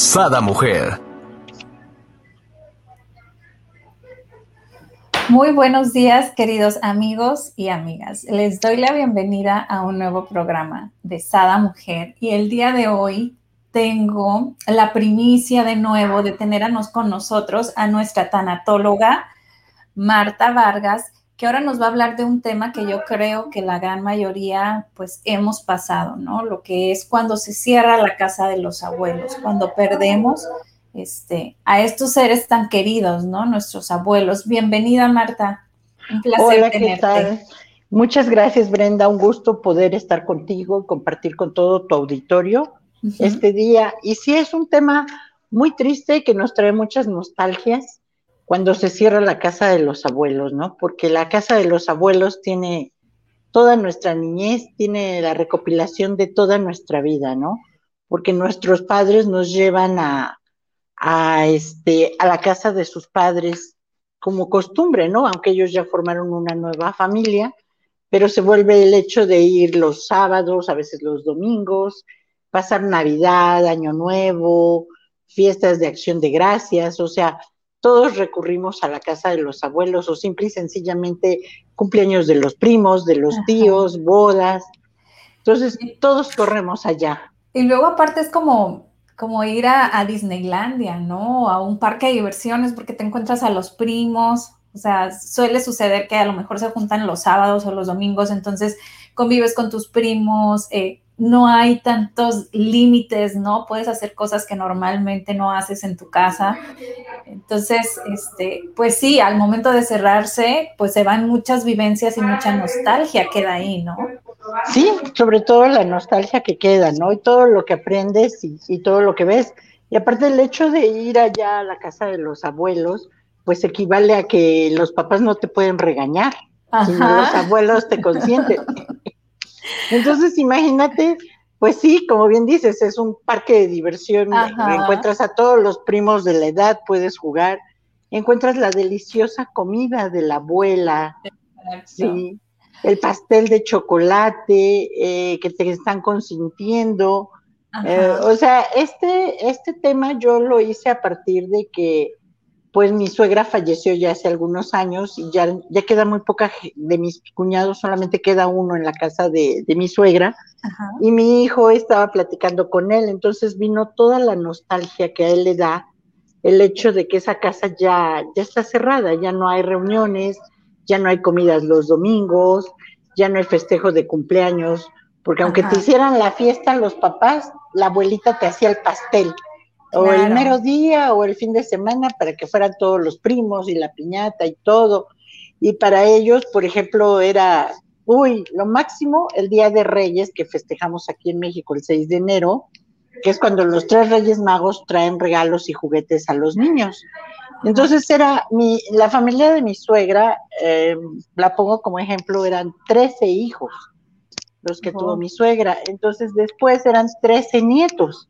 Sada Mujer. Muy buenos días, queridos amigos y amigas. Les doy la bienvenida a un nuevo programa de Sada Mujer y el día de hoy tengo la primicia de nuevo de tenernos con nosotros a nuestra tanatóloga Marta Vargas, que ahora nos va a hablar de un tema que yo creo que la gran mayoría pues hemos pasado, ¿no? Lo que es cuando se cierra la casa de los abuelos, cuando perdemos este, a estos seres tan queridos, ¿no? Nuestros abuelos. Bienvenida, Marta. Un placer Hola, ¿qué Tal? Muchas gracias, Brenda. Un gusto poder estar contigo y compartir con todo tu auditorio este día. Y sí, es un tema muy triste que nos trae muchas nostalgias cuando se cierra la casa de los abuelos, ¿no? Porque la casa de los abuelos tiene toda nuestra niñez, tiene la recopilación de toda nuestra vida, ¿no? Porque nuestros padres nos llevan a, a, este, a la casa de sus padres como costumbre, ¿no? Aunque ellos ya formaron una nueva familia, pero se vuelve el hecho de ir los sábados, a veces los domingos, pasar Navidad, Año Nuevo, fiestas de acción de gracias, o sea, todos recurrimos a la casa de los abuelos o simple y sencillamente cumpleaños de los primos, de los tíos, bodas. Entonces, todos corremos allá. Y luego aparte es como, como ir a, Disneylandia, ¿no? A un parque de diversiones porque te encuentras a los primos. O sea, suele suceder que a lo mejor se juntan los sábados o los domingos, entonces convives con tus primos, eh, no hay tantos límites, ¿no? Puedes hacer cosas que normalmente no haces en tu casa. Entonces, este, pues sí, al momento de cerrarse, pues se van muchas vivencias y mucha nostalgia queda ahí, ¿no? Sí, sobre todo la nostalgia que queda, ¿no? Y todo lo que aprendes y, todo lo que ves. Y aparte el hecho de ir allá a la casa de los abuelos, pues equivale a que los papás no te pueden regañar, sino los abuelos te consienten. Entonces, imagínate, pues sí, como bien dices, es un parque de diversión, encuentras a todos los primos de la edad, puedes jugar, encuentras la deliciosa comida de la abuela, sí, el pastel de chocolate eh, que te están consintiendo. Eh, o sea, este, este tema yo lo hice a partir de que pues mi suegra falleció ya hace algunos años y ya, ya queda muy poca de mis cuñados, solamente queda uno en la casa de, mi suegra. Y mi hijo estaba platicando con él, entonces vino toda la nostalgia que a él le da el hecho de que esa casa ya, ya está cerrada, ya no hay reuniones, ya no hay comidas los domingos, ya no hay festejo de cumpleaños, porque aunque te hicieran la fiesta los papás, la abuelita te hacía el pastel o el mero día o el fin de semana para que fueran todos los primos y la piñata y todo. Y para ellos, por ejemplo, era, uy, lo máximo el Día de Reyes que festejamos aquí en México el 6 de enero, que es cuando los tres Reyes Magos traen regalos y juguetes a los niños. Entonces era mi, la familia de mi suegra, eh, la pongo como ejemplo, eran 13 hijos los que tuvo mi suegra. Entonces después eran 13 nietos.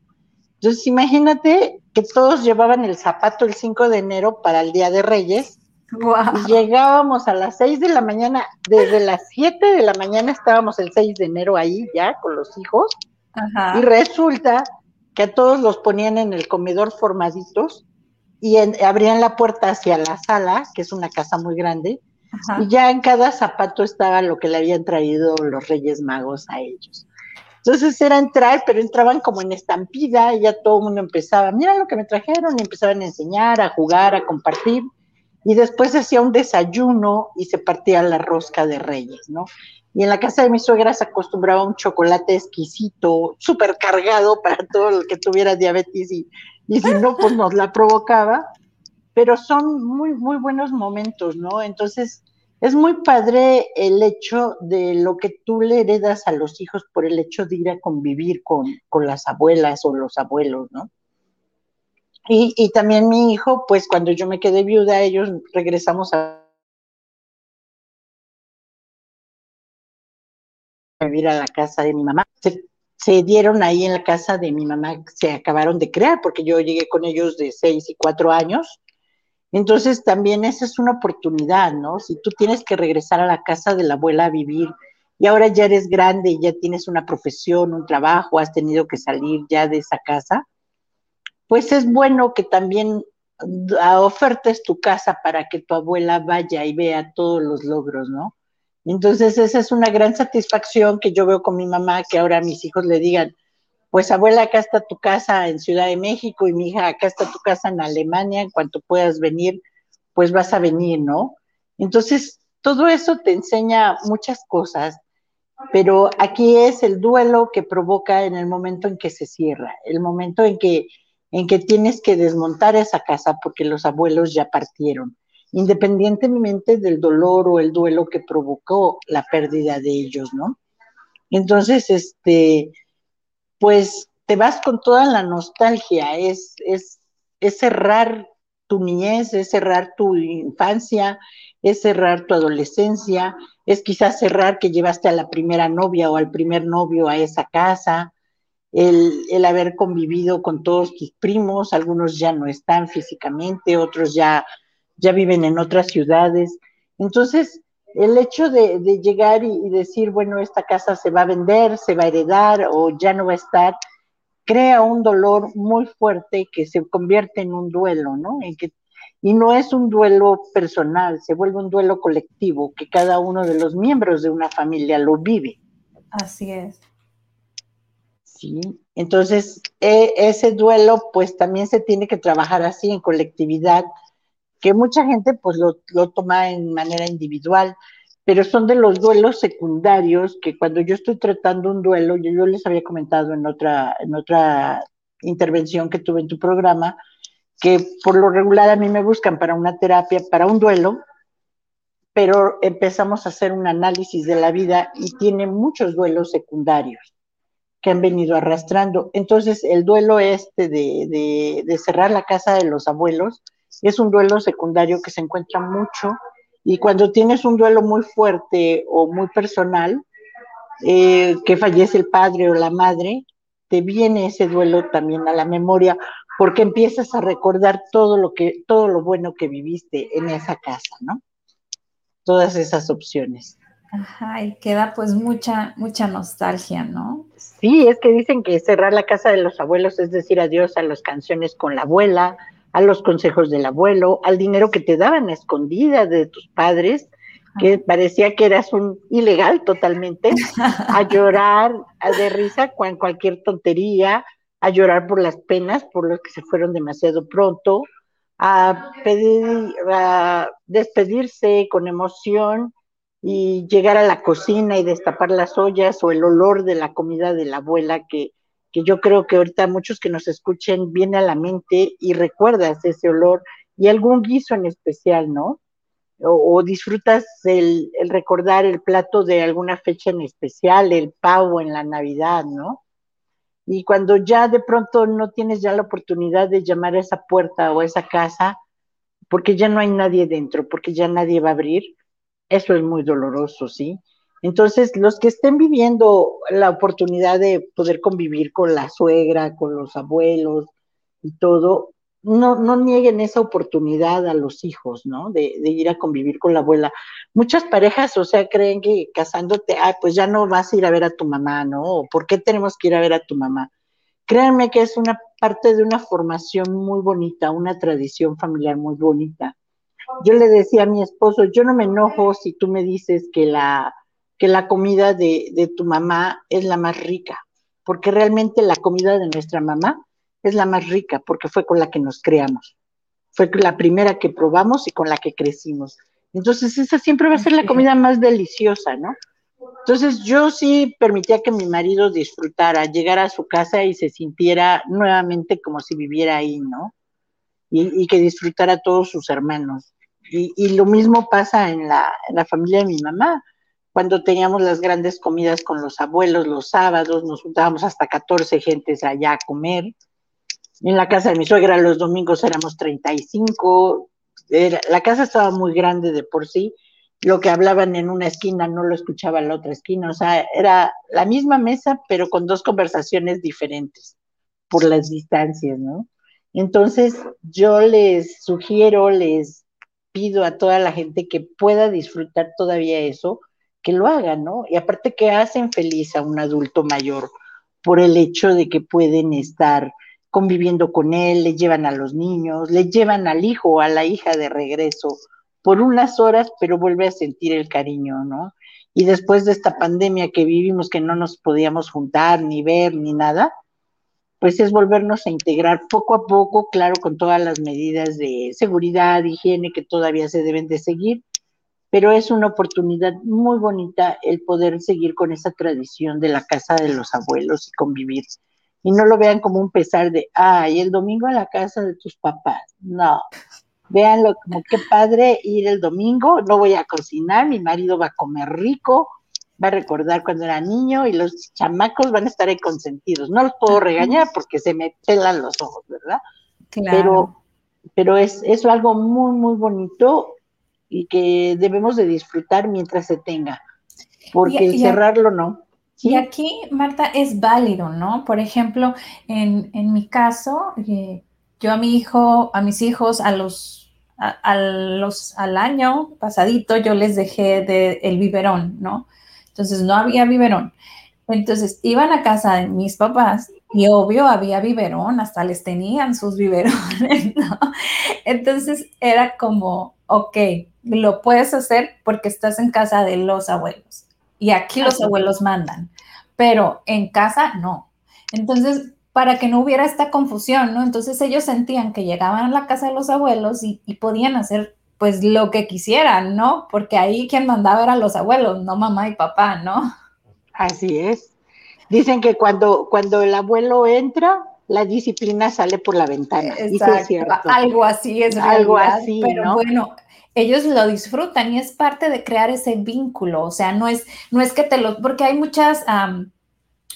Entonces, imagínate que todos llevaban el zapato el 5 de enero para el Día de Reyes. Y llegábamos a las 6 de la mañana, desde las 7 de la mañana estábamos el 6 de enero ahí ya con los hijos. Y resulta que a todos los ponían en el comedor formaditos y abrían la puerta hacia la sala, que es una casa muy grande, y ya en cada zapato estaba lo que le habían traído los Reyes Magos a ellos. Entonces era entrar, pero entraban como en estampida y ya todo el mundo empezaba, mira lo que me trajeron, y empezaban a enseñar, a jugar, a compartir. Y después hacía un desayuno y se partía la rosca de reyes, ¿no? Y en la casa de mi suegra se acostumbraba un chocolate exquisito, súper cargado para todo el que tuviera diabetes y, y si no, pues nos la provocaba. Pero son muy, muy buenos momentos, ¿no? Entonces, es muy padre el hecho de lo que tú le heredas a los hijos por el hecho de ir a convivir con, las abuelas o los abuelos, ¿no? Y, y también mi hijo, pues cuando yo me quedé viuda, ellos regresamos a vivir a la casa de mi mamá. Se, dieron ahí en la casa de mi mamá, se acabaron de crear, porque yo llegué con ellos de seis y cuatro años. Entonces también esa es una oportunidad, ¿no? Si tú tienes que regresar a la casa de la abuela a vivir y ahora ya eres grande y ya tienes una profesión, un trabajo, has tenido que salir ya de esa casa, pues es bueno que también ofertes tu casa para que tu abuela vaya y vea todos los logros, ¿no? Entonces esa es una gran satisfacción que yo veo con mi mamá, que ahora mis hijos le digan, pues abuela, acá está tu casa en Ciudad de México y mi hija, acá está tu casa en Alemania, en cuanto puedas venir, pues vas a venir, ¿no? Entonces, todo eso te enseña muchas cosas, pero aquí es el duelo que provoca en el momento en que se cierra, el momento en que, en que tienes que desmontar esa casa porque los abuelos ya partieron, independientemente del dolor o el duelo que provocó la pérdida de ellos, ¿no? Entonces, este, pues te vas con toda la nostalgia, es, es, es cerrar tu niñez, es cerrar tu infancia, es cerrar tu adolescencia, es quizás cerrar que llevaste a la primera novia o al primer novio a esa casa, el, el, haber convivido con todos tus primos, algunos ya no están físicamente, otros ya, ya viven en otras ciudades. Entonces, el hecho de, de llegar y, y, decir, bueno, esta casa se va a vender, se va a heredar o ya no va a estar, crea un dolor muy fuerte que se convierte en un duelo, ¿no? En que, y no es un duelo personal, se vuelve un duelo colectivo, que cada uno de los miembros de una familia lo vive. Así es. Sí, entonces e, ese duelo pues también se tiene que trabajar así en colectividad, que mucha gente pues lo, lo, toma en manera individual, pero son de los duelos secundarios que cuando yo estoy tratando un duelo, yo, yo les había comentado en otra, en otra intervención que tuve en tu programa, que por lo regular a mí me buscan para una terapia, para un duelo, pero empezamos a hacer un análisis de la vida y tiene muchos duelos secundarios que han venido arrastrando. Entonces, el duelo este de, de, de cerrar la casa de los abuelos, es un duelo secundario que se encuentra mucho y cuando tienes un duelo muy fuerte o muy personal, eh, que fallece el padre o la madre, te viene ese duelo también a la memoria porque empiezas a recordar todo lo que todo lo bueno que viviste en esa casa, ¿no? Todas esas opciones. Ajá, y queda pues mucha mucha nostalgia, ¿no? Sí, es que dicen que cerrar la casa de los abuelos es decir adiós a las canciones con la abuela, a los consejos del abuelo, al dinero que te daban a escondida de tus padres, que parecía que eras un ilegal totalmente, a llorar a de risa con cualquier tontería, a llorar por las penas, por los que se fueron demasiado pronto, a pedir, a despedirse con emoción y llegar a la cocina y destapar las ollas o el olor de la comida de la abuela que que yo creo que ahorita muchos que nos escuchen viene a la mente y recuerdas ese olor y algún guiso en especial, ¿no? O, disfrutas el, el, recordar el plato de alguna fecha en especial, el pavo en la Navidad, ¿no? Y cuando ya de pronto no tienes ya la oportunidad de llamar a esa puerta o a esa casa, porque ya no hay nadie dentro, porque ya nadie va a abrir, eso es muy doloroso, ¿sí? Entonces, los que estén viviendo la oportunidad de poder convivir con la suegra, con los abuelos y todo, no, no nieguen esa oportunidad a los hijos, ¿no? De, ir a convivir con la abuela. Muchas parejas, o sea, creen que casándote, ah, pues ya no vas a ir a ver a tu mamá, ¿no? ¿O ¿Por qué tenemos que ir a ver a tu mamá? Créanme que es una parte de una formación muy bonita, una tradición familiar muy bonita. Yo le decía a mi esposo, yo no me enojo si tú me dices que la que la comida de, de, tu mamá es la más rica, porque realmente la comida de nuestra mamá es la más rica, porque fue con la que nos creamos, fue la primera que probamos y con la que crecimos. Entonces esa siempre va a ser la comida más deliciosa, ¿no? Entonces yo sí permitía que mi marido disfrutara, llegara a su casa y se sintiera nuevamente como si viviera ahí, ¿no? Y, y que disfrutara a todos sus hermanos. Y, y lo mismo pasa en la, en la familia de mi mamá cuando teníamos las grandes comidas con los abuelos los sábados, nos juntábamos hasta 14 gentes allá a comer. En la casa de mi suegra los domingos éramos 35, la casa estaba muy grande de por sí, lo que hablaban en una esquina no lo escuchaba en la otra esquina, o sea, era la misma mesa, pero con dos conversaciones diferentes por las distancias, ¿no? Entonces, yo les sugiero, les pido a toda la gente que pueda disfrutar todavía eso, que lo hagan, ¿no? Y aparte que hacen feliz a un adulto mayor por el hecho de que pueden estar conviviendo con él, le llevan a los niños, le llevan al hijo o a la hija de regreso por unas horas, pero vuelve a sentir el cariño, ¿no? Y después de esta pandemia que vivimos, que no nos podíamos juntar, ni ver, ni nada, pues es volvernos a integrar poco a poco, claro, con todas las medidas de seguridad, higiene que todavía se deben de seguir, pero es una oportunidad muy bonita el poder seguir con esa tradición de la casa de los abuelos y convivir. Y no lo vean como un pesar de, ay, el domingo a la casa de tus papás. No, véanlo como qué padre ir el domingo, no voy a cocinar, mi marido va a comer rico, va a recordar cuando era niño y los chamacos van a estar ahí consentidos. No los puedo regañar porque se me pelan los ojos, ¿verdad? Claro. Pero, pero es, es algo muy, muy bonito y que debemos de disfrutar mientras se tenga, porque cerrarlo no. Y aquí, Marta, es válido, ¿no? Por ejemplo, en, en mi caso, eh, yo a mi hijo, a mis hijos, a los a, los, al año pasadito yo les dejé de, el biberón, ¿no? Entonces no había biberón. Entonces iban a casa de mis papás y obvio había biberón, hasta les tenían sus biberones, ¿no? Entonces era como, ok, lo puedes hacer porque estás en casa de los abuelos y aquí los abuelos mandan, pero en casa no. Entonces, para que no hubiera esta confusión, ¿no? Entonces ellos sentían que llegaban a la casa de los abuelos y, y podían hacer pues lo que quisieran, ¿no? Porque ahí quien mandaba eran los abuelos, no mamá y papá, ¿no? Así es. Dicen que cuando, cuando el abuelo entra, la disciplina sale por la ventana. Exacto. Algo así es Algo así, pero bueno, ellos lo disfrutan y es parte de crear ese vínculo, o sea, no es, no es que te lo, porque hay muchas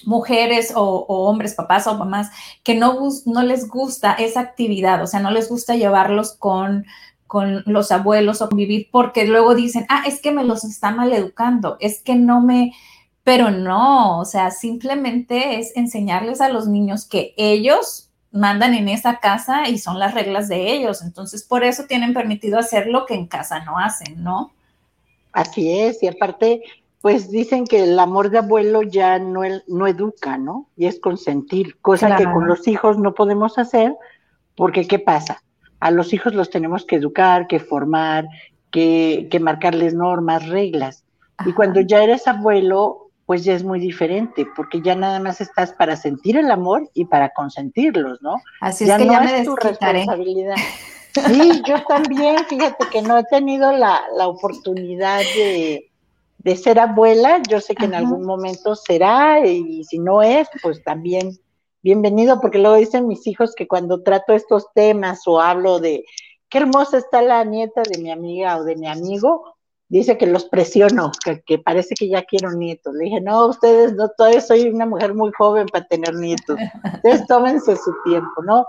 mujeres o, hombres, papás o mamás, que no, no les gusta esa actividad, o sea, no les gusta llevarlos con con los abuelos o convivir porque luego dicen, ah, es que me los está maleducando, es que no me, pero no, o sea, simplemente es enseñarles a los niños que ellos mandan en esa casa y son las reglas de ellos, entonces por eso tienen permitido hacer lo que en casa no hacen, ¿no? Así es, y aparte, pues dicen que el amor de abuelo ya no, no educa, ¿no? Y es consentir, cosa que con los hijos no podemos hacer, porque ¿qué pasa? a los hijos los tenemos que educar, que formar, que, marcarles normas, reglas. Y cuando ya eres abuelo, pues ya es muy diferente, porque ya nada más estás para sentir el amor y para consentirlos, ¿no? Así es que no ya me es tu responsabilidad. Sí, yo también, fíjate que no he tenido la, oportunidad de, ser abuela, yo sé que en algún momento será, y si no es, pues también bienvenido, porque luego dicen mis hijos que cuando trato estos temas o hablo de qué hermosa está la nieta de mi amiga o de mi amigo, dice que los presiono, que, parece que ya quiero nietos. Le dije, no, ustedes no, todavía soy una mujer muy joven para tener nietos. Ustedes tómense su tiempo, ¿no?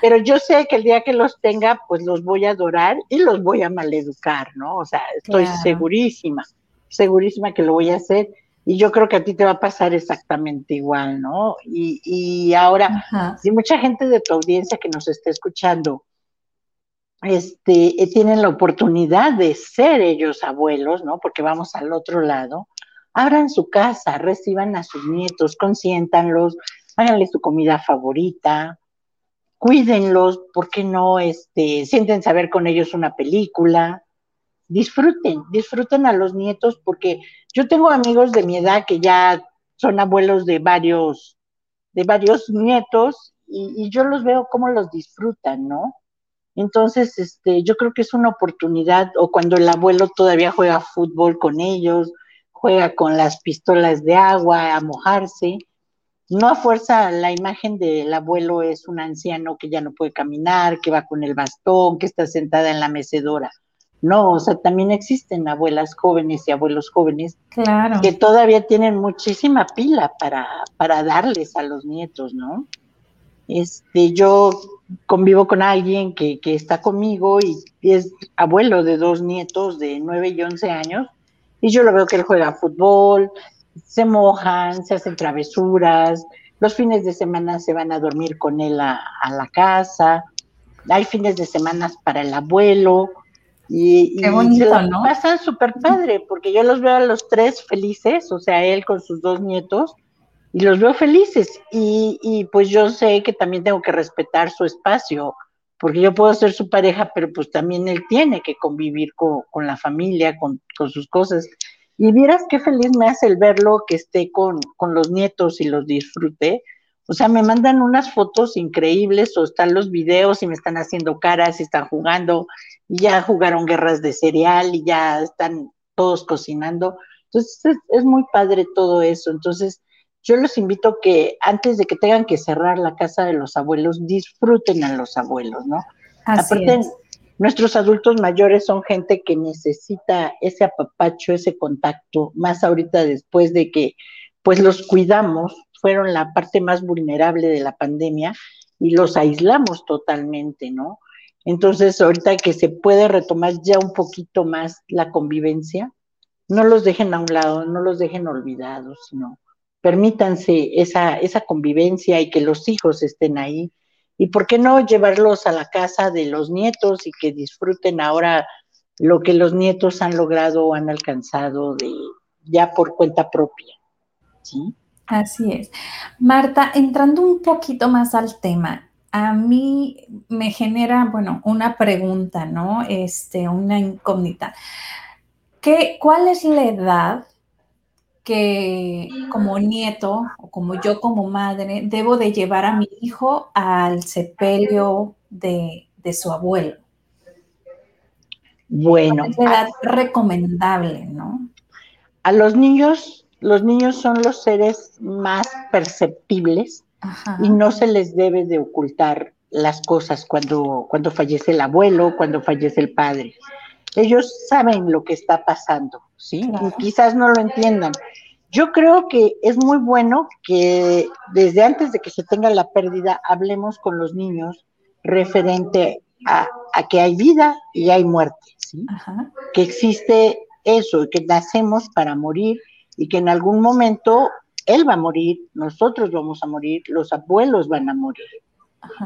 Pero yo sé que el día que los tenga, pues los voy a adorar y los voy a maleducar, ¿no? O sea, estoy segurísima, segurísima que lo voy a hacer. Y yo creo que a ti te va a pasar exactamente igual, ¿no? Y, ahora, si mucha gente de tu audiencia que nos está escuchando, este, eh, tienen la oportunidad de ser ellos abuelos, ¿no? Porque vamos al otro lado, abran su casa, reciban a sus nietos, consiéntanlos, háganles su comida favorita, cuídenlos, ¿por qué no? Este, sienten saber con ellos una película, disfruten, disfruten a los nietos porque yo tengo amigos de mi edad que ya son abuelos de varios, de varios nietos y, yo los veo cómo los disfrutan, ¿no? Entonces, este, yo creo que es una oportunidad, o cuando el abuelo todavía juega fútbol con ellos, juega con las pistolas de agua a mojarse. No a fuerza la imagen del abuelo es un anciano que ya no puede caminar, que va con el bastón, que está sentada en la mecedora. No, o sea, también existen abuelas jóvenes y abuelos jóvenes que todavía tienen muchísima pila para, para darles a los nietos, ¿no? Este, yo convivo con alguien que, que está conmigo y, es abuelo de dos nietos de 9 y 11 años, y yo lo veo que él juega fútbol, se mojan, se hacen travesuras, los fines de semana se van a dormir con él a, la casa, hay fines de semana para el abuelo, y, Qué bonito, se ¿no? pasan súper padre, porque yo los veo a los tres felices, o sea, él con sus dos nietos, y los veo felices. Y, y, pues yo sé que también tengo que respetar su espacio, porque yo puedo ser su pareja, pero pues también él tiene que convivir con, con la familia, con, con, sus cosas. Y vieras qué feliz me hace el verlo que esté con, con los nietos y los disfrute. O sea, me mandan unas fotos increíbles o están los videos y me están haciendo caras y están jugando y ya jugaron guerras de cereal y ya están todos cocinando. Entonces es, es muy padre todo eso. Entonces, yo los invito que antes de que tengan que cerrar la casa de los abuelos, disfruten a los abuelos, ¿no? Aparte, nuestros adultos mayores son gente que necesita ese apapacho, ese contacto, más ahorita después de que pues los cuidamos, fueron la parte más vulnerable de la pandemia y los aislamos totalmente, ¿no? Entonces, ahorita que se puede retomar ya un poquito más la convivencia, no los dejen a un lado, no los dejen olvidados, sino permítanse esa, esa convivencia y que los hijos estén ahí. Y por qué no llevarlos a la casa de los nietos y que disfruten ahora lo que los nietos han logrado o han alcanzado de, ya por cuenta propia. ¿sí? Así es. Marta, entrando un poquito más al tema, a mí me genera, bueno, una pregunta, ¿no? Este, una incógnita. ¿Qué, ¿Cuál es la edad que como nieto o como yo como madre debo de llevar a mi hijo al sepelio de, su abuelo. Bueno. Es edad recomendable, ¿no? A los niños, los niños son los seres más perceptibles y no se les debe de ocultar las cosas cuando, cuando fallece el abuelo, cuando fallece el padre ellos saben lo que está pasando, ¿sí? Y quizás no lo entiendan. Yo creo que es muy bueno que desde antes de que se tenga la pérdida hablemos con los niños referente a, que hay vida y hay muerte, ¿sí? Que existe eso, que nacemos para morir y que en algún momento él va a morir, nosotros vamos a morir, los abuelos van a morir.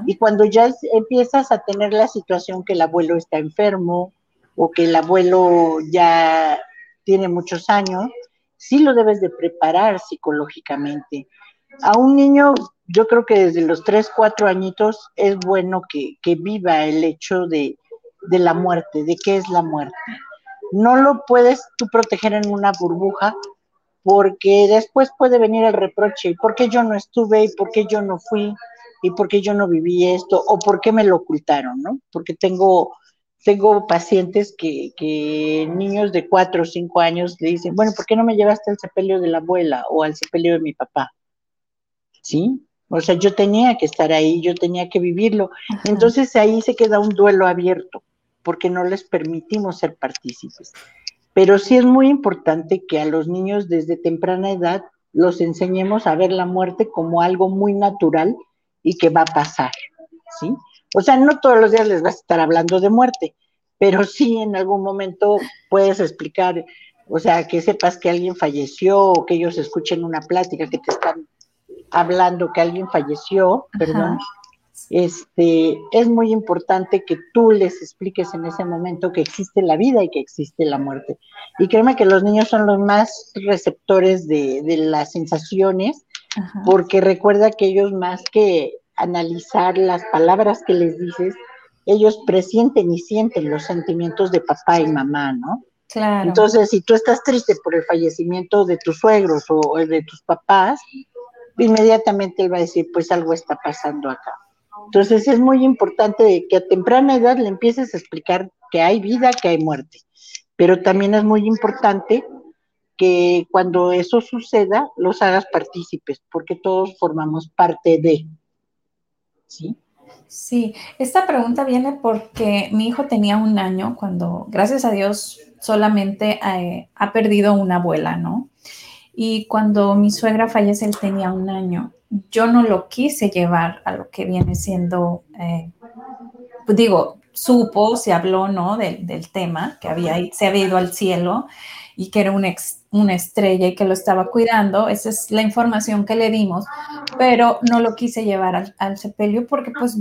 Y cuando ya empiezas a tener la situación que el abuelo está enfermo, o que el abuelo ya tiene muchos años, sí lo debes de preparar psicológicamente. A un niño, yo creo que desde los 3, 4 añitos es bueno que, viva el hecho de, de la muerte, de qué es la muerte. No lo puedes tú proteger en una burbuja porque después puede venir el reproche, ¿y por qué yo no estuve? ¿Y por qué yo no fui? ¿Y por qué yo no viví esto? ¿O por qué me lo ocultaron? ¿no? Porque tengo tengo pacientes que, que, niños de cuatro o cinco años le dicen, bueno, ¿por qué no me llevaste al sepelio de la abuela o al sepelio de mi papá? ¿Sí? O sea, yo tenía que estar ahí, yo tenía que vivirlo. Entonces ahí se queda un duelo abierto, porque no les permitimos ser partícipes. Pero sí es muy importante que a los niños desde temprana edad los enseñemos a ver la muerte como algo muy natural y que va a pasar, ¿sí? O sea, no todos los días les vas a estar hablando de muerte, pero sí en algún momento puedes explicar, o sea, que sepas que alguien falleció o que ellos escuchen una plática que te están hablando que alguien falleció, perdón. Este, es muy importante que tú les expliques en ese momento que existe la vida y que existe la muerte. Y créeme que los niños son los más receptores de, de las sensaciones, porque recuerda que ellos más que analizar las palabras que les dices, ellos presienten y sienten los sentimientos de papá y mamá, ¿no? Claro. Entonces, si tú estás triste por el fallecimiento de tus suegros o de tus papás, inmediatamente él va a decir, pues algo está pasando acá. Entonces, es muy importante que a temprana edad le empieces a explicar que hay vida, que hay muerte. Pero también es muy importante que cuando eso suceda, los hagas partícipes, porque todos formamos parte de. ¿Sí? Sí, esta pregunta viene porque mi hijo tenía un año cuando, gracias a Dios, solamente eh, ha perdido una abuela, ¿no? Y cuando mi suegra fallece, él tenía un año. yo no lo quise llevar a lo que viene siendo, eh, pues digo, supo, se habló, ¿no? Del, del, tema, que había, se había ido al cielo y que era una, una estrella y que lo estaba cuidando. Esa es la información que le dimos, pero no lo quise llevar al, sepelio porque pues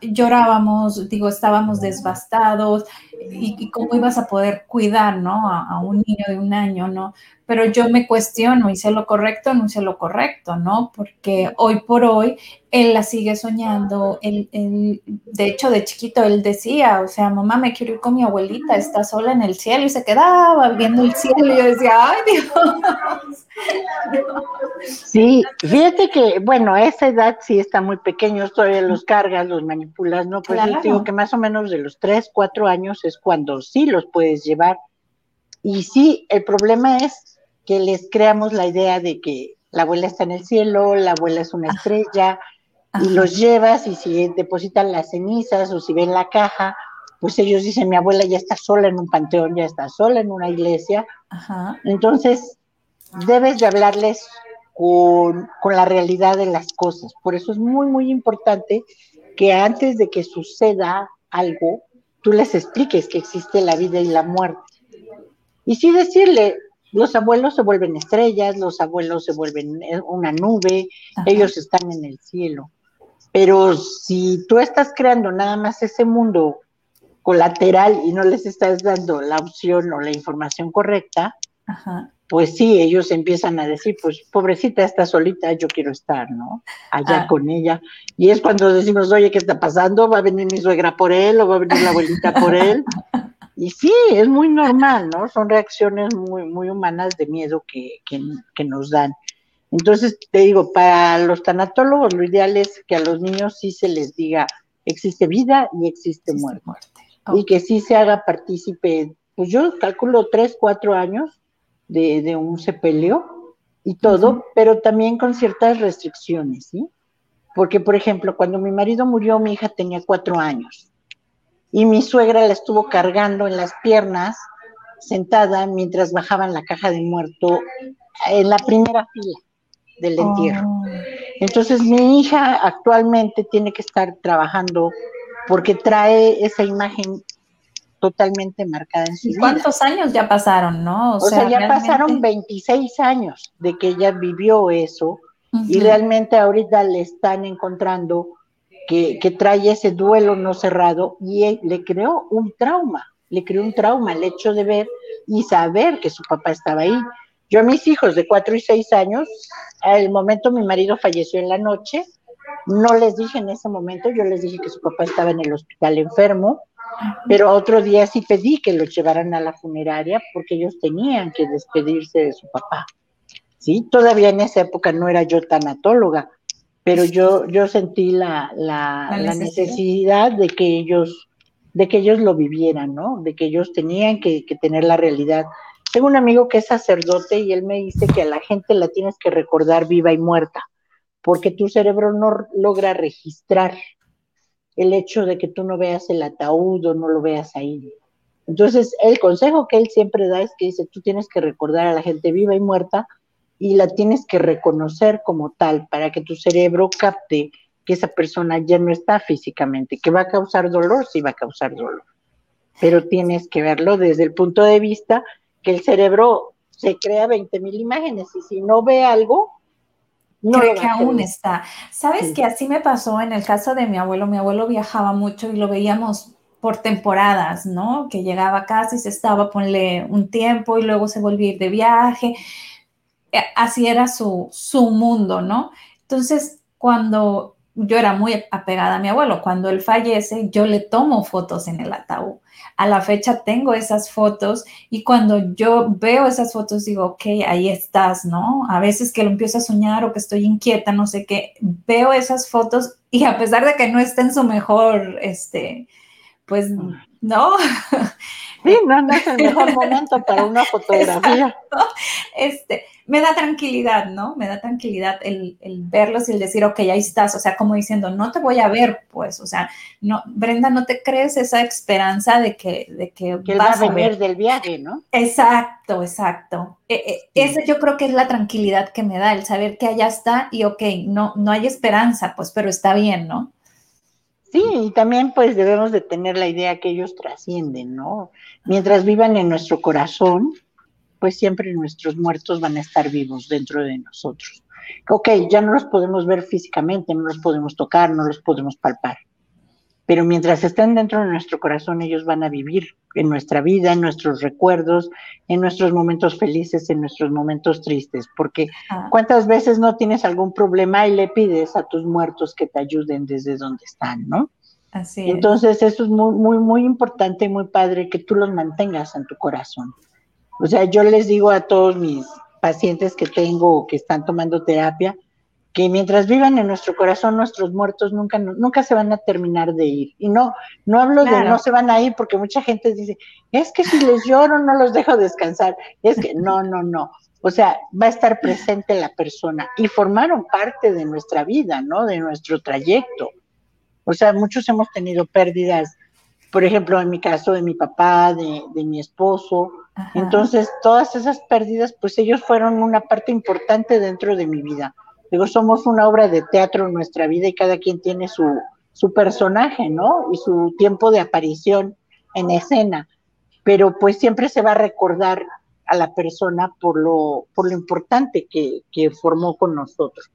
llorábamos, digo, estábamos devastados y, cómo ibas a poder cuidar, ¿no? A, un niño de un año, ¿no? Pero yo me cuestiono, ¿hice lo correcto o no hice lo correcto, ¿no? Porque hoy por hoy él la sigue soñando, él, de hecho de chiquito él decía, o sea, mamá, me quiero ir con mi abuelita, está sola en el cielo y se quedaba viendo el cielo y yo decía, ay Dios. Sí, fíjate que, bueno, a esa edad sí está muy pequeño, todavía los cargas, los manipulas, ¿no? Pues yo digo que más o menos de los 3, 4 años es cuando sí los puedes llevar. Y sí, el problema es que les creamos la idea de que la abuela está en el cielo, la abuela es una estrella, y los llevas y si depositan las cenizas o si ven la caja, pues ellos dicen, mi abuela ya está sola en un panteón, ya está sola en una iglesia. Entonces, debes de hablarles con, con, la realidad de las cosas. Por eso es muy, muy importante que antes de que suceda algo, tú les expliques que existe la vida y la muerte. Y sí decirle, los abuelos se vuelven estrellas, los abuelos se vuelven eh, una nube, ellos están en el cielo. Pero si tú estás creando nada más ese mundo colateral y no les estás dando la opción o la información correcta, pues sí, ellos empiezan a decir, pues pobrecita está solita, yo quiero estar, ¿no? Allá ah. con ella. Y es cuando decimos, oye, ¿qué está pasando? ¿Va a venir mi suegra por él o va a venir la abuelita por él? Y sí, es muy normal, ¿no? Son reacciones muy, muy humanas de miedo que, que nos dan. Entonces, te digo, para los tanatólogos lo ideal es que a los niños sí se les diga, existe vida y existe, muerte. Y que sí se haga partícipe, pues yo calculo tres, cuatro años de, un sepelio y todo, pero también con ciertas restricciones, ¿sí? Porque, por ejemplo, cuando mi marido murió, mi hija tenía cuatro años y mi suegra la estuvo cargando en las piernas, sentada, mientras bajaban la caja de muerto en la primera fila del entierro. Oh. Entonces mi hija actualmente tiene que estar trabajando porque trae esa imagen totalmente marcada en su vida. ¿Cuántos años ya pasaron, no? O, sea, ya pasaron 26 años de que ella vivió eso y realmente ahorita le están encontrando que, que, trae ese duelo no cerrado y le creó un trauma, le creó un trauma el hecho de ver y saber que su papá estaba ahí. Yo a mis hijos de cuatro y seis años, al momento mi marido falleció en la noche, no les dije en ese momento, yo les dije que su papá estaba en el hospital enfermo, pero otro día sí pedí que lo llevaran a la funeraria porque ellos tenían que despedirse de su papá. Sí, todavía en esa época no era yo tanatóloga, pero yo, yo sentí la, la, necesidad de que ellos, de que ellos lo vivieran, ¿no? De que ellos tenían que, que tener la realidad tengo un amigo que es sacerdote y él me dice que a la gente la tienes que recordar viva y muerta, porque tu cerebro no logra registrar el hecho de que tú no veas el ataúd o no lo veas ahí. Entonces, el consejo que él siempre da es que dice, tú tienes que recordar a la gente viva y muerta y la tienes que reconocer como tal para que tu cerebro capte que esa persona ya no está físicamente, que va a causar dolor, sí va a causar dolor, pero tienes que verlo desde el punto de vista que el cerebro se crea 20 mil imágenes y si no ve algo, no cree que aún está. ¿Sabes que así me pasó en el caso de mi abuelo? Mi abuelo viajaba mucho y lo veíamos por temporadas, ¿no? Que llegaba a casa y se estaba, ponle un tiempo y luego se volvía a ir de viaje. Eh, así era su, su mundo, ¿no? Entonces, cuando yo era muy apegada a mi abuelo, cuando él fallece, yo le tomo fotos en el ataúd. A la fecha tengo esas fotos y cuando yo veo esas fotos digo, ok, ahí estás, ¿no? A veces que lo empiezo a soñar o que estoy inquieta, no sé qué, veo esas fotos y a pesar de que no esté en su mejor, este, pues ¿no? Sí, no, no es el mejor momento para una fotografía. Este, me da tranquilidad, ¿no? Me da tranquilidad el, verlos y el decir, ok, ahí estás, o sea, como diciendo, no te voy a ver, pues, o sea, no, Brenda, no te crees esa esperanza de que, de que, vas a venir del viaje, ¿no? Exacto, exacto. E, e, ese yo creo que es la tranquilidad que me da, el saber que allá está y, ok, no, no hay esperanza, pues, pero está bien, ¿no? Sí, y también pues debemos de tener la idea que ellos trascienden, ¿no? Mientras vivan en nuestro corazón, pues siempre nuestros muertos van a estar vivos dentro de nosotros. Ok, ya no los podemos ver físicamente, no los podemos tocar, no los podemos palpar, pero mientras estén dentro de nuestro corazón, ellos van a vivir en nuestra vida, en nuestros recuerdos, en nuestros momentos felices, en nuestros momentos tristes, porque ah. cuántas veces no tienes algún problema y le pides a tus muertos que te ayuden desde donde están, ¿no? Así es. Entonces, eso es muy, muy, muy importante y muy padre que tú los mantengas en tu corazón. O sea, yo les digo a todos mis pacientes que tengo que están tomando terapia, que mientras vivan en nuestro corazón, nuestros muertos nunca, nunca se van a terminar de ir. Y no, no hablo de no se van a ir porque mucha gente dice, es que si les lloro no los dejo descansar. Es que no, no, no. O sea, va a estar presente la persona y formaron parte de nuestra vida, ¿no? De nuestro trayecto. O sea, muchos hemos tenido pérdidas, por ejemplo, en mi caso, de mi papá, de, de mi esposo. Entonces, todas esas pérdidas, pues ellos fueron una parte importante dentro de mi vida Digo, somos una obra de teatro en nuestra vida y cada quien tiene su, su personaje, ¿no? Y su tiempo de aparición en escena. Pero pues siempre se va a recordar a la persona por lo, por lo importante que, formó con nosotros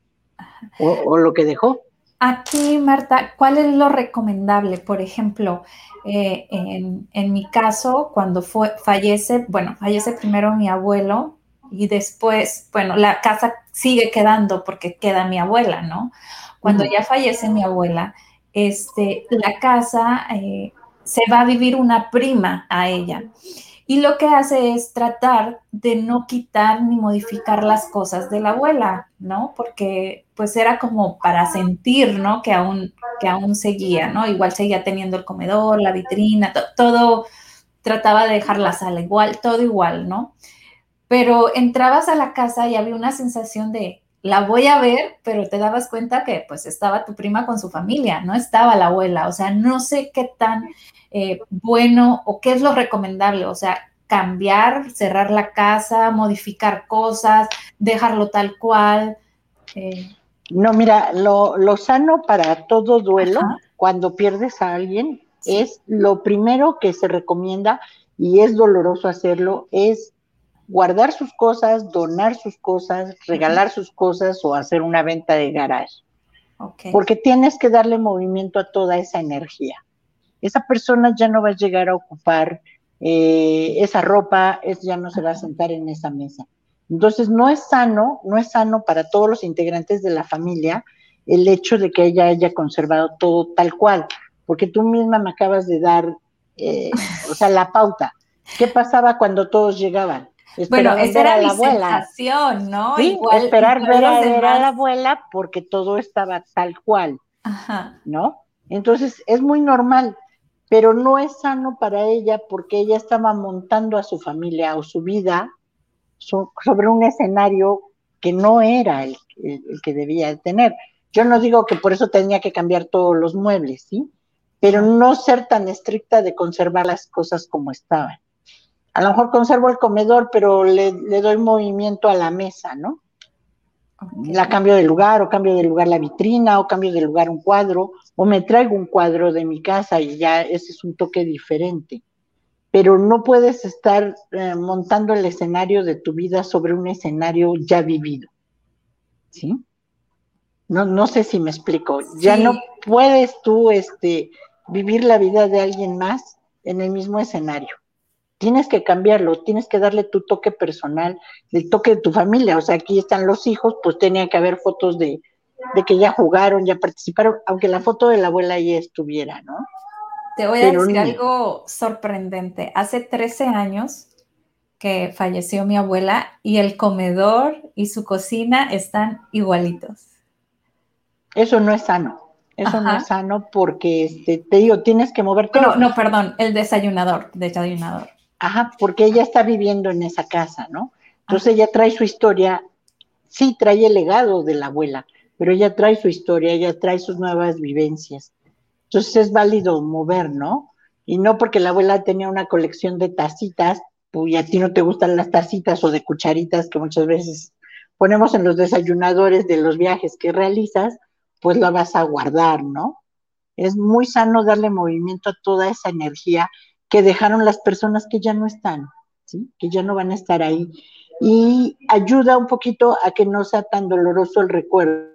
o, lo que dejó. Aquí, Marta, ¿cuál es lo recomendable? Por ejemplo, eh, en, en, mi caso, cuando fue, fallece, bueno, fallece primero mi abuelo, y después, bueno, la casa sigue quedando porque queda mi abuela, ¿no? Cuando ya fallece mi abuela, este, la casa eh, se va a vivir una prima a ella. Y lo que hace es tratar de no quitar ni modificar las cosas de la abuela, ¿no? Porque pues era como para sentir, ¿no? Que aún, que aún seguía, ¿no? Igual seguía teniendo el comedor, la vitrina, todo, trataba de dejar la sala igual, todo igual, ¿no? Pero entrabas a la casa y había una sensación de, la voy a ver, pero te dabas cuenta que pues estaba tu prima con su familia, no estaba la abuela, o sea, no sé qué tan eh, bueno o qué es lo recomendable, o sea, cambiar, cerrar la casa, modificar cosas, dejarlo tal cual. Eh. No, mira, lo, sano para todo duelo, cuando pierdes a alguien, es lo primero que se recomienda y es doloroso hacerlo, es guardar sus cosas, donar sus cosas, regalar sus cosas o hacer una venta de garage. Porque tienes que darle movimiento a toda esa energía. Esa persona ya no va a llegar a ocupar eh, esa ropa, es, ya no se va a sentar en esa mesa. Entonces no es sano, no es sano para todos los integrantes de la familia el hecho de que ella haya conservado todo tal cual, porque tú misma me acabas de dar, eh, o sea, la pauta. ¿Qué pasaba cuando todos llegaban? Bueno, esa era la abuela. ¿no? esperar ver, a, ver a la abuela porque todo estaba tal cual, Ajá. ¿no? Entonces es muy normal, pero no es sano para ella porque ella estaba montando a su familia o su vida sobre un escenario que no era el, el que debía tener. Yo no digo que por eso tenía que cambiar todos los muebles, ¿sí? Pero no ser tan estricta de conservar las cosas como estaban a lo mejor conservo el comedor, pero le, doy movimiento a la mesa, ¿no? La cambio de lugar, o cambio de lugar la vitrina, o cambio de lugar un cuadro, o me traigo un cuadro de mi casa y ya ese es un toque diferente. Pero no puedes estar eh, montando el escenario de tu vida sobre un escenario ya vivido. ¿Sí? No, no sé si me explico. Ya no puedes tú este, vivir la vida de alguien más en el mismo escenario tienes que cambiarlo, tienes que darle tu toque personal, el toque de tu familia. O sea, aquí están los hijos, pues tenía que haber fotos de, que ya jugaron, ya participaron, aunque la foto de la abuela ya estuviera, ¿no? Te voy a decir algo sorprendente. Hace 13 años que falleció mi abuela y el comedor y su cocina están igualitos. Eso no es sano. Eso no es sano porque, este, te digo, tienes que mover todo. No, no, perdón, el desayunador, desayunador. Ajá, porque ella está viviendo en esa casa, ¿no? Entonces ella trae su historia, sí trae el legado de la abuela, pero ella trae su historia, ella trae sus nuevas vivencias. Entonces es válido mover, ¿no? Y no porque la abuela tenía una colección de tacitas, pues, y a ti no te gustan las tacitas o de cucharitas que muchas veces ponemos en los desayunadores de los viajes que realizas, pues la vas a guardar, ¿no? Es muy sano darle movimiento a toda esa energía que dejaron las personas que ya no están, ¿sí? Que ya no van a estar ahí. Y ayuda un poquito a que no sea tan doloroso el recuerdo.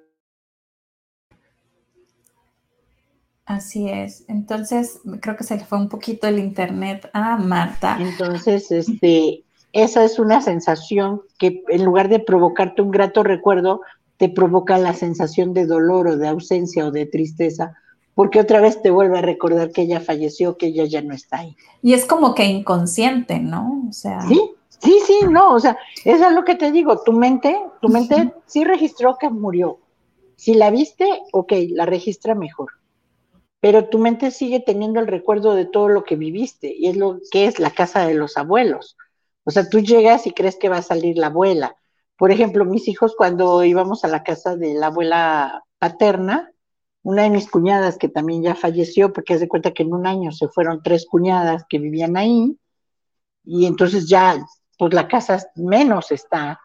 Así es. Entonces, creo que se le fue un poquito el internet a Marta. Entonces, este, esa es una sensación que en lugar de provocarte un grato recuerdo, te provoca la sensación de dolor o de ausencia o de tristeza, porque otra vez te vuelve a recordar que ella falleció, que ella ya no está ahí. Y es como que inconsciente, ¿no? O sea. Sí, sí, sí, no, o sea, eso es lo que te digo, tu mente, tu mente sí registró que murió. Si la viste, ok, la registra mejor pero tu mente sigue teniendo el recuerdo de todo lo que viviste y es lo que es la casa de los abuelos. O sea, tú llegas y crees que va a salir la abuela. Por ejemplo, mis hijos cuando íbamos a la casa de la abuela paterna, una de mis cuñadas que también ya falleció, porque de cuenta que en un año se fueron tres cuñadas que vivían ahí, y entonces ya, pues la casa menos está.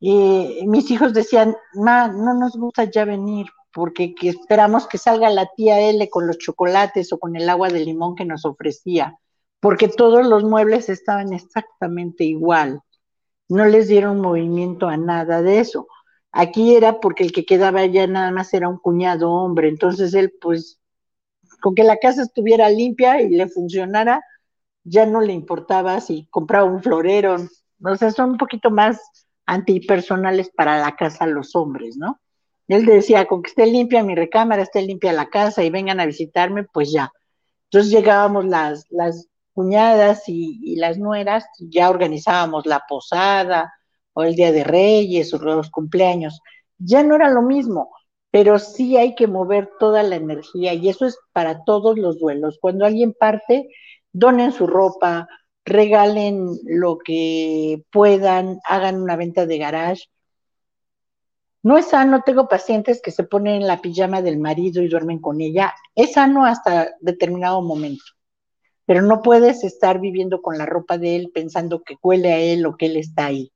Y mis hijos decían, ma, no nos gusta ya venir, porque esperamos que salga la tía L con los chocolates o con el agua de limón que nos ofrecía, porque todos los muebles estaban exactamente igual. No les dieron movimiento a nada de eso. Aquí era porque el que quedaba allá nada más era un cuñado hombre, entonces él pues con que la casa estuviera limpia y le funcionara, ya no le importaba si compraba un florero, o sea, son un poquito más antipersonales para la casa los hombres, ¿no? Él decía, con que esté limpia mi recámara, esté limpia la casa y vengan a visitarme, pues ya. Entonces llegábamos las, las cuñadas y, las nueras, ya organizábamos la posada o el Día de Reyes o los cumpleaños. Ya no era lo mismo, pero sí hay que mover toda la energía y eso es para todos los duelos. Cuando alguien parte, donen su ropa, regalen lo que puedan, hagan una venta de garage no es sano, tengo pacientes que se ponen en la pijama del marido y duermen con ella. Es sano hasta determinado momento, pero no puedes estar viviendo con la ropa de él pensando que huele a él o que él está ahí.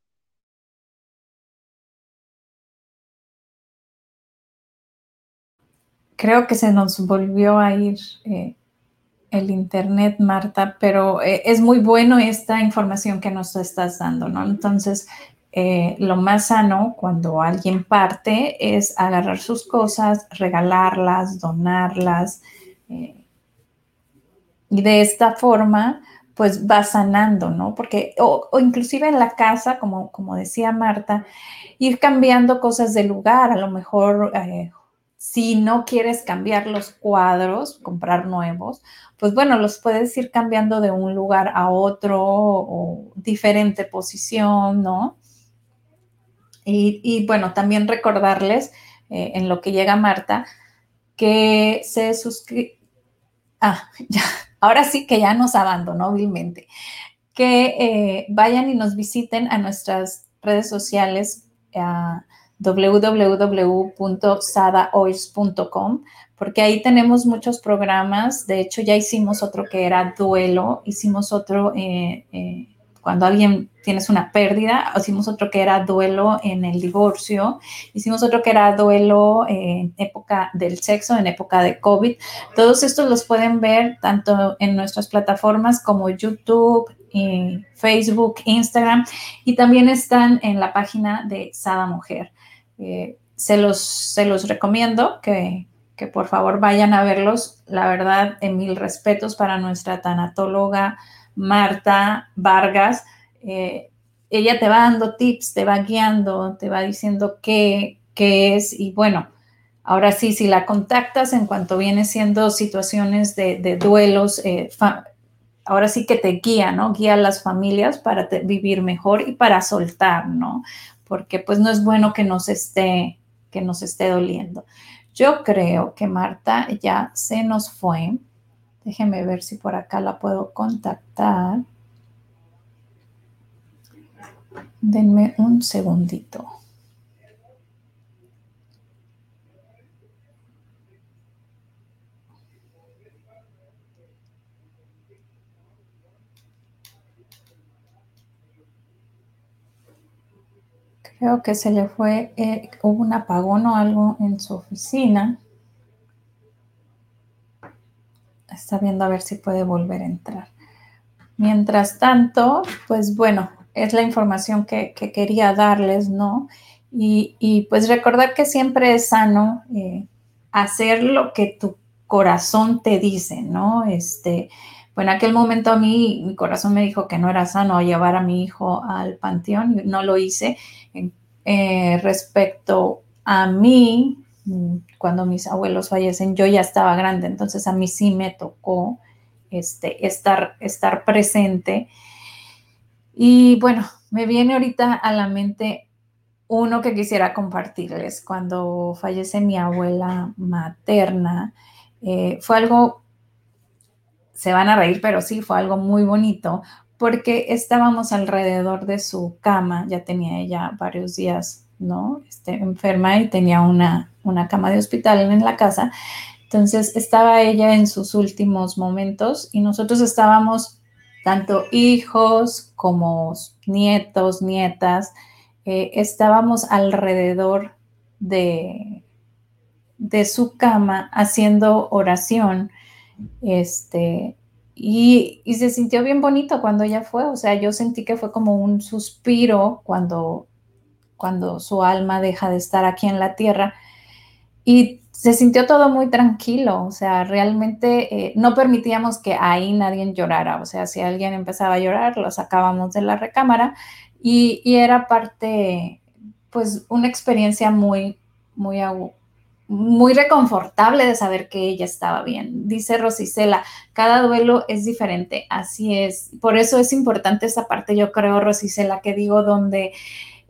Creo que se nos volvió a ir eh, el internet, Marta, pero eh, es muy bueno esta información que nos estás dando, ¿no? Entonces, eh, lo más sano cuando alguien parte es agarrar sus cosas, regalarlas, donarlas. Y de esta forma, pues va sanando, ¿no? Porque, o, inclusive en la casa, como, como decía Marta, ir cambiando cosas de lugar, a lo mejor eh, si no quieres cambiar los cuadros, comprar nuevos, pues bueno, los puedes ir cambiando de un lugar a otro o diferente posición, ¿no? Y, bueno, también recordarles, eh, en lo que llega Marta, que se suscribe. Ah, ya, ahora sí que ya nos abandonó vilmente. Que eh, vayan y nos visiten a nuestras redes sociales, a www.sadaoils.com, porque ahí tenemos muchos programas. De hecho, ya hicimos otro que era duelo, hicimos otro. Eh, cuando alguien tienes una pérdida, hicimos otro que era duelo en el divorcio, hicimos otro que era duelo en época del sexo, en época de COVID. Todos estos los pueden ver tanto en nuestras plataformas como YouTube, Facebook, Instagram y también están en la página de Sada Mujer. Eh, se, los, se los recomiendo que, que por favor vayan a verlos. La verdad, en mil respetos para nuestra tanatóloga Marta Vargas, eh, ella te va dando tips, te va guiando, te va diciendo qué, es y bueno, ahora sí, si la contactas en cuanto viene siendo situaciones de, duelos, eh, ahora sí que te guía, ¿no? Guía a las familias para vivir mejor y para soltar, ¿no? Porque pues no es bueno que nos esté, que nos esté doliendo. Yo creo que Marta ya se nos fue. Déjenme ver si por acá la puedo contactar. Denme un segundito. Creo que se le fue, eh, hubo un apagón o algo en su oficina. Está viendo a ver si puede volver a entrar. Mientras tanto, pues bueno, es la información que, quería darles, ¿no? Y, pues recordar que siempre es sano eh, hacer lo que tu corazón te dice, ¿no? Este, en aquel momento a mí mi corazón me dijo que no era sano llevar a mi hijo al panteón y no lo hice. Eh, respecto a mí, cuando mis abuelos fallecen, yo ya estaba grande, entonces a mí sí me tocó este, estar, estar presente y bueno, me viene ahorita a la mente uno que quisiera compartirles. Cuando fallece mi abuela materna, eh, fue algo, se van a reír, pero sí, fue algo muy bonito, porque estábamos alrededor de su cama, ya tenía ella varios días, ¿no? Este, enferma y tenía una, una cama de hospital en la casa. Entonces estaba ella en sus últimos momentos y nosotros estábamos tanto hijos como nietos, nietas, eh, estábamos alrededor de, de su cama haciendo oración. Este, y, y, se sintió bien bonito cuando ella fue, o sea, yo sentí que fue como un suspiro cuando, cuando su alma deja de estar aquí en la tierra. Y se sintió todo muy tranquilo, o sea, realmente eh, no permitíamos que ahí nadie llorara, o sea, si alguien empezaba a llorar, lo sacábamos de la recámara y, era parte, pues, una experiencia muy, muy, muy reconfortable de saber que ella estaba bien. Dice Rosicela, cada duelo es diferente, así es. Por eso es importante esa parte, yo creo, Rosicela, que digo, donde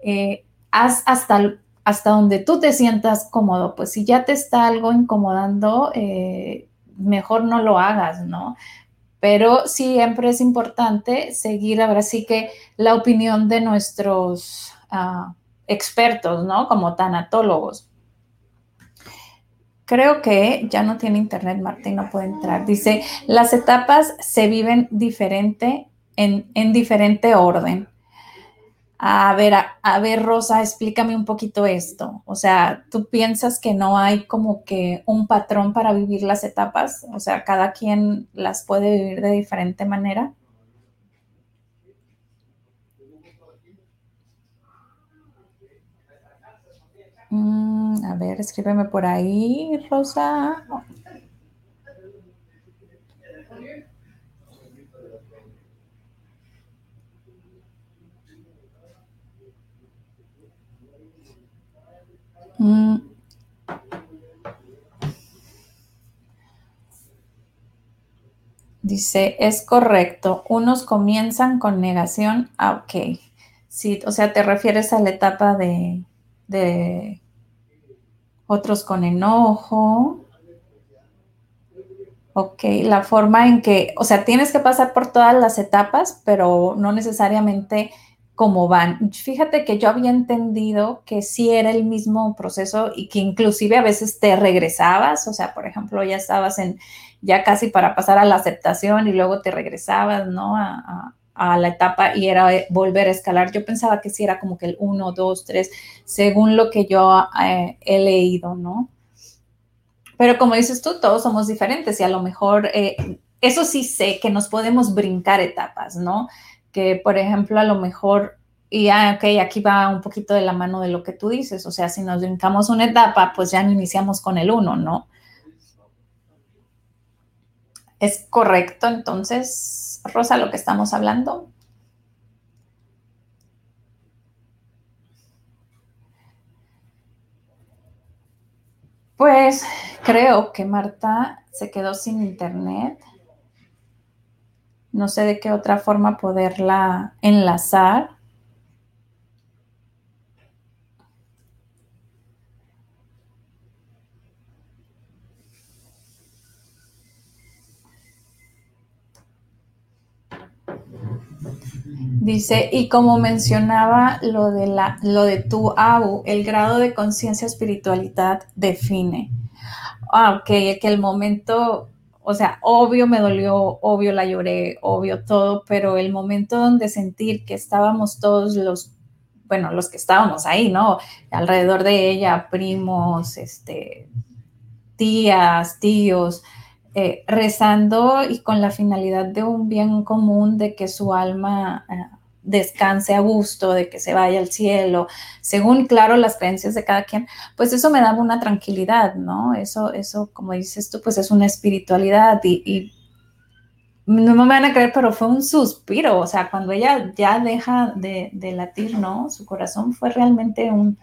eh, has hasta hasta donde tú te sientas cómodo. Pues si ya te está algo incomodando, eh, mejor no lo hagas, ¿no? Pero siempre es importante seguir ahora sí que la opinión de nuestros ah, expertos, ¿no? Como tanatólogos. Creo que ya no tiene internet, Martín, no puede entrar. Dice, las etapas se viven diferente en, en diferente orden. A ver, a, ver, Rosa, explícame un poquito esto. O sea, ¿tú piensas que no hay como que un patrón para vivir las etapas? O sea, cada quien las puede vivir de diferente manera. Mm, a ver, escríbeme por ahí, Rosa. Mm. Dice, es correcto, unos comienzan con negación, ah, ok. Sí, o sea, te refieres a la etapa de, de otros con enojo. Ok, la forma en que, o sea, tienes que pasar por todas las etapas, pero no necesariamente cómo van. Fíjate que yo había entendido que sí era el mismo proceso y que inclusive a veces te regresabas, o sea, por ejemplo, ya estabas en, ya casi para pasar a la aceptación y luego te regresabas, ¿no? La etapa y era volver a escalar. Yo pensaba que sí era como que el 1, 2, 3, según lo que yo eh, he leído, ¿no? Pero como dices tú, todos somos diferentes y a lo mejor, eh, eso sí sé que nos podemos brincar etapas, ¿no? que, por ejemplo, a lo mejor, y ah, ok, aquí va un poquito de la mano de lo que tú dices, o sea, si nos brincamos una etapa, pues ya no iniciamos con el uno, ¿no? ¿Es correcto entonces, Rosa, lo que estamos hablando? Pues creo que Marta se quedó sin internet no sé de qué otra forma poderla enlazar. Dice, y como mencionaba lo de, la, lo de tu abu, el grado de conciencia espiritualidad define. Ah, ok, que el momento, o sea, obvio me dolió, obvio la lloré, obvio todo, pero el momento donde sentir que estábamos todos los, bueno, los que estábamos ahí, ¿no? Alrededor de ella, primos, este, tías, tíos, eh, rezando y con la finalidad de un bien común, de que su alma eh, descanse a gusto, de que se vaya al cielo, según, claro, las creencias de cada quien, pues eso me daba una tranquilidad, ¿no? Eso, eso, como dices tú, pues es una espiritualidad y, no me van a creer, pero fue un suspiro, o sea, cuando ella ya deja de, latir, ¿no? Su corazón fue realmente un,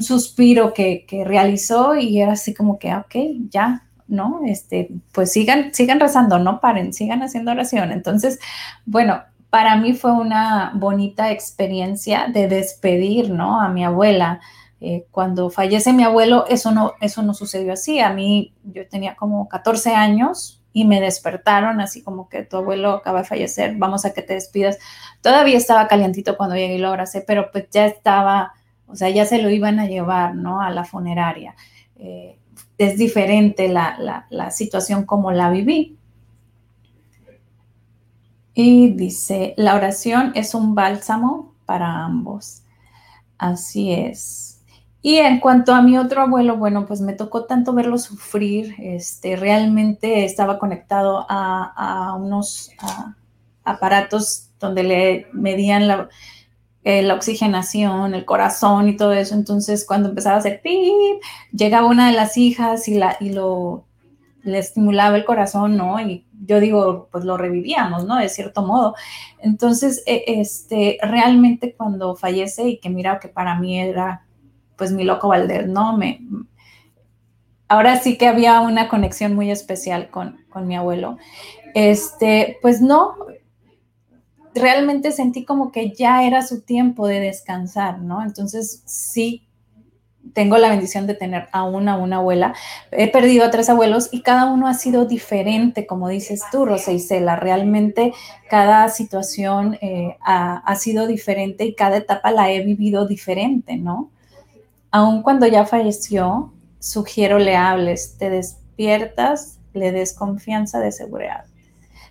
suspiro que, que, realizó y era así como que, ok, ya, ¿no? Este, pues sigan, sigan rezando, no paren, sigan haciendo oración. Entonces, bueno, para mí fue una bonita experiencia de despedir, ¿no? A mi abuela. Eh, cuando fallece mi abuelo, eso no, eso no sucedió así. A mí, yo tenía como 14 años y me despertaron así como que tu abuelo acaba de fallecer, vamos a que te despidas. Todavía estaba calientito cuando llegué y lo abracé, pero pues ya estaba, o sea, ya se lo iban a llevar, ¿no? A la funeraria. Eh, es diferente la, situación como la viví. Y dice, la oración es un bálsamo para ambos. Así es. Y en cuanto a mi otro abuelo, bueno, pues me tocó tanto verlo sufrir, este, realmente estaba conectado a, unos aparatos donde le medían la, eh, la oxigenación, el corazón y todo eso. Entonces, cuando empezaba a hacer pip, llegaba una de las hijas y, la, y lo, le estimulaba el corazón, ¿no? Y yo digo, pues lo revivíamos, ¿no? De cierto modo. Entonces, e, este, realmente cuando fallece y que mira que para mí era, pues mi loco Valdés, ¿no? Me, ahora sí que había una conexión muy especial con, con mi abuelo. Este, pues no, realmente sentí como que ya era su tiempo de descansar, ¿no? Entonces sí tengo la bendición de tener a una abuela. He perdido a tres abuelos y cada uno ha sido diferente, como dices tú, Rosa Isela. Realmente cada situación eh, ha, ha, sido diferente y cada etapa la he vivido diferente, ¿no? Aún cuando ya falleció, sugiero le hables, te despiertas, le des confianza de seguridad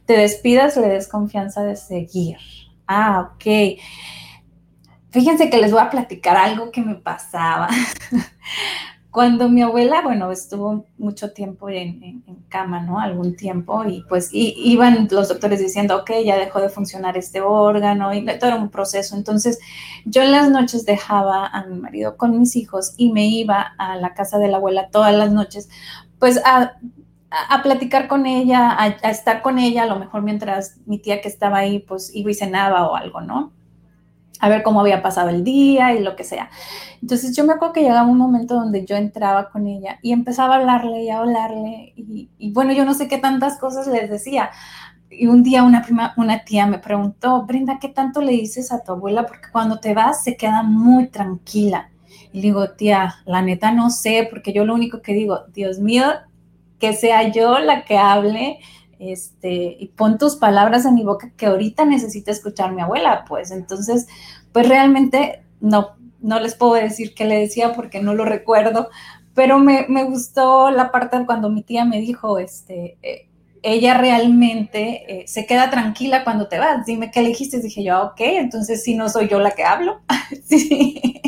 te despidas, le des confianza de seguir. Ah, ok. Fíjense que les voy a platicar algo que me pasaba. Cuando mi abuela, bueno, estuvo mucho tiempo en, cama, ¿no? Algún tiempo, y pues iban los doctores diciendo, ok, ya dejó de funcionar este órgano, y todo era un proceso. Entonces, yo en las noches dejaba a mi marido con mis hijos y me iba a la casa de la abuela todas las noches, pues a a, platicar con ella, a, estar con ella, a lo mejor mientras mi tía que estaba ahí, pues iba y cenaba o algo, ¿no? A ver cómo había pasado el día y lo que sea. Entonces yo me acuerdo que llegaba un momento donde yo entraba con ella y empezaba a hablarle y a hablarle y, bueno, yo no sé qué tantas cosas les decía. Y un día una prima, una tía me preguntó, Brenda, ¿qué tanto le dices a tu abuela? Porque cuando te vas se queda muy tranquila. Y digo, tía, la neta no sé, porque yo lo único que digo, Dios mío, que sea yo la que hable, este, y pon tus palabras en mi boca que ahorita necesita escuchar mi abuela, pues. Entonces, pues realmente no, no les puedo decir qué le decía porque no lo recuerdo, pero me, gustó la parte cuando mi tía me dijo, este, eh, ella realmente eh, se queda tranquila cuando te vas. Dime qué le dijiste. Dije yo, ah, ok, entonces si no soy yo la que hablo. sí.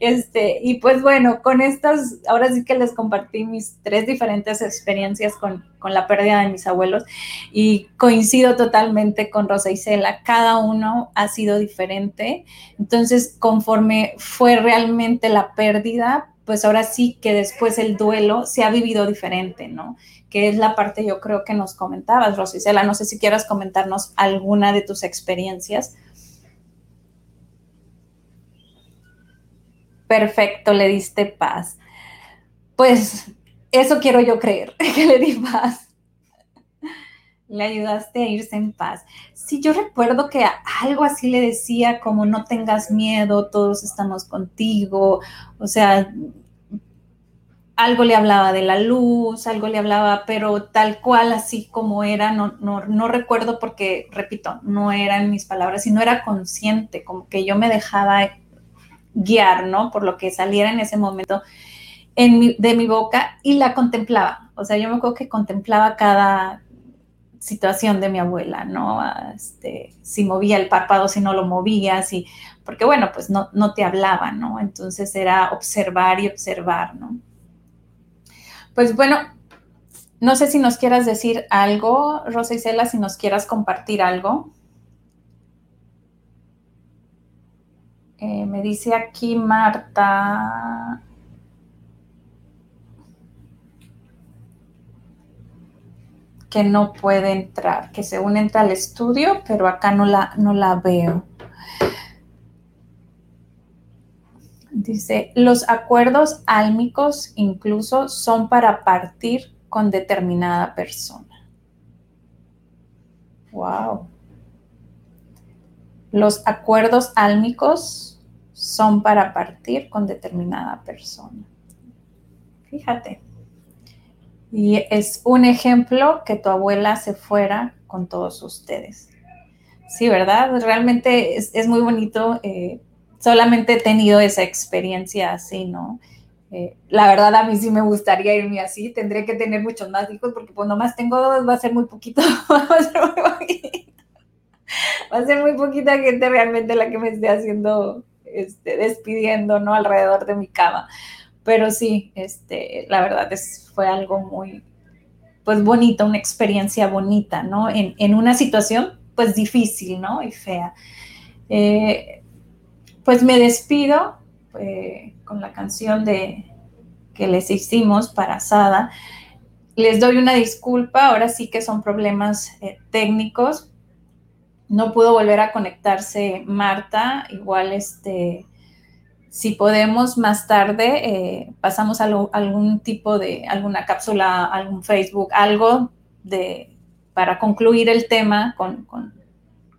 Este, y pues bueno, con estas, ahora sí que les compartí mis tres diferentes experiencias con, con la pérdida de mis abuelos y coincido totalmente con Rosa y Cela. Cada uno ha sido diferente. Entonces, conforme fue realmente la pérdida, pues ahora sí que después el duelo se ha vivido diferente, ¿no? Que es la parte yo creo que nos comentabas, Rosicela. No sé si quieras comentarnos alguna de tus experiencias. Perfecto, le diste paz. Pues eso quiero yo creer, que le di paz. Le ayudaste a irse en paz. Sí, yo recuerdo que algo así le decía como no tengas miedo, todos estamos contigo. O sea, algo le hablaba de la luz, algo le hablaba, pero tal cual, así como era, no, no, no recuerdo porque, repito, no eran mis palabras, sino era consciente, como que yo me dejaba guiar, ¿no? Por lo que saliera en ese momento de mi boca y la contemplaba. O sea, yo me acuerdo que contemplaba cada situación de mi abuela, ¿no? Este, si movía el párpado, si no lo movía, si, porque bueno, pues no, no te hablaba, ¿no? Entonces era observar y observar, ¿no? Pues bueno, no sé si nos quieras decir algo, Rosa Isela, si nos quieras compartir algo. Eh, me dice aquí Marta. que no puede entrar, que según entra al estudio, pero acá no la, no la veo. Dice, los acuerdos álmicos incluso son para partir con determinada persona. Wow. Los acuerdos álmicos son para partir con determinada persona. Fíjate. Y es un ejemplo que tu abuela se fuera con todos ustedes. Sí, ¿verdad? Realmente es, muy bonito eh, solamente he tenido esa experiencia así, ¿no? Eh, la verdad a mí sí me gustaría irme así, tendré que tener muchos más hijos porque pues nomás tengo dos, va a ser muy poquito, va a ser muy poquito. Va a ser muy poquita gente realmente la que me esté haciendo, este, despidiendo, ¿no? Alrededor de mi cama. Pero sí, este, la verdad es, fue algo muy, pues bonito, una experiencia bonita, ¿no? En, en una situación, pues difícil, ¿no? Y fea. Eh, pues me despido eh, con la canción de, que les hicimos para Sada. Les doy una disculpa, ahora sí que son problemas eh, técnicos. No pudo volver a conectarse Marta, igual este, si podemos más tarde, eh, pasamos a algún tipo de, alguna cápsula, algún Facebook, algo de, para concluir el tema con, con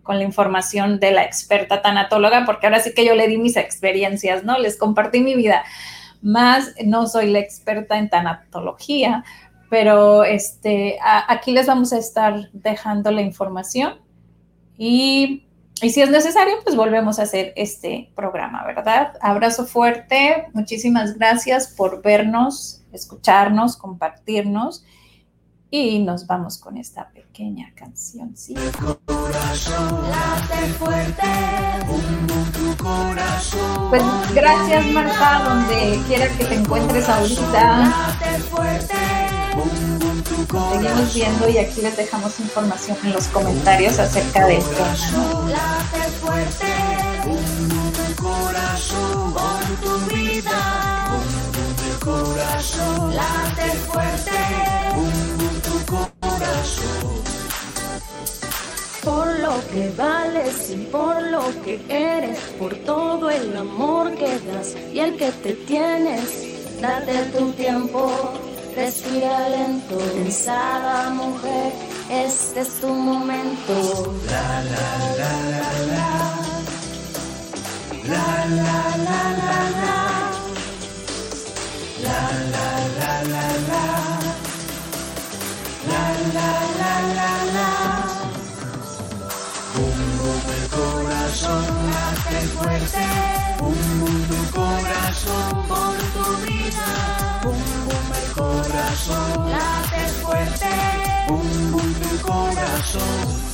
con la información de la experta tanatóloga, porque ahora sí que yo le di mis experiencias, ¿no? Les compartí mi vida. Más no soy la experta en tanatología, pero este, aquí les vamos a estar dejando la información y, y si es necesario, pues volvemos a hacer este programa, ¿verdad? Abrazo fuerte, muchísimas gracias por vernos, escucharnos, compartirnos y nos vamos con esta pequeña canción. ¿sí? Pues gracias Marta, donde quiera que te encuentres ahorita. Seguimos viendo y aquí les dejamos información en los comentarios acerca de esto. Late fuerte, corazón, tu vida, tu corazón, late fuerte Por lo que vales y por lo que eres, por todo el amor que das y el que te tienes, date tu tiempo, respira lento, pensada mujer, este es tu momento. La la la la la. La la la la la. La la la la la la la la la. Bum bum el corazón late fuerte, bum bum corazón por tu vida. Bum bum el corazón late fuerte, bum bum tu corazón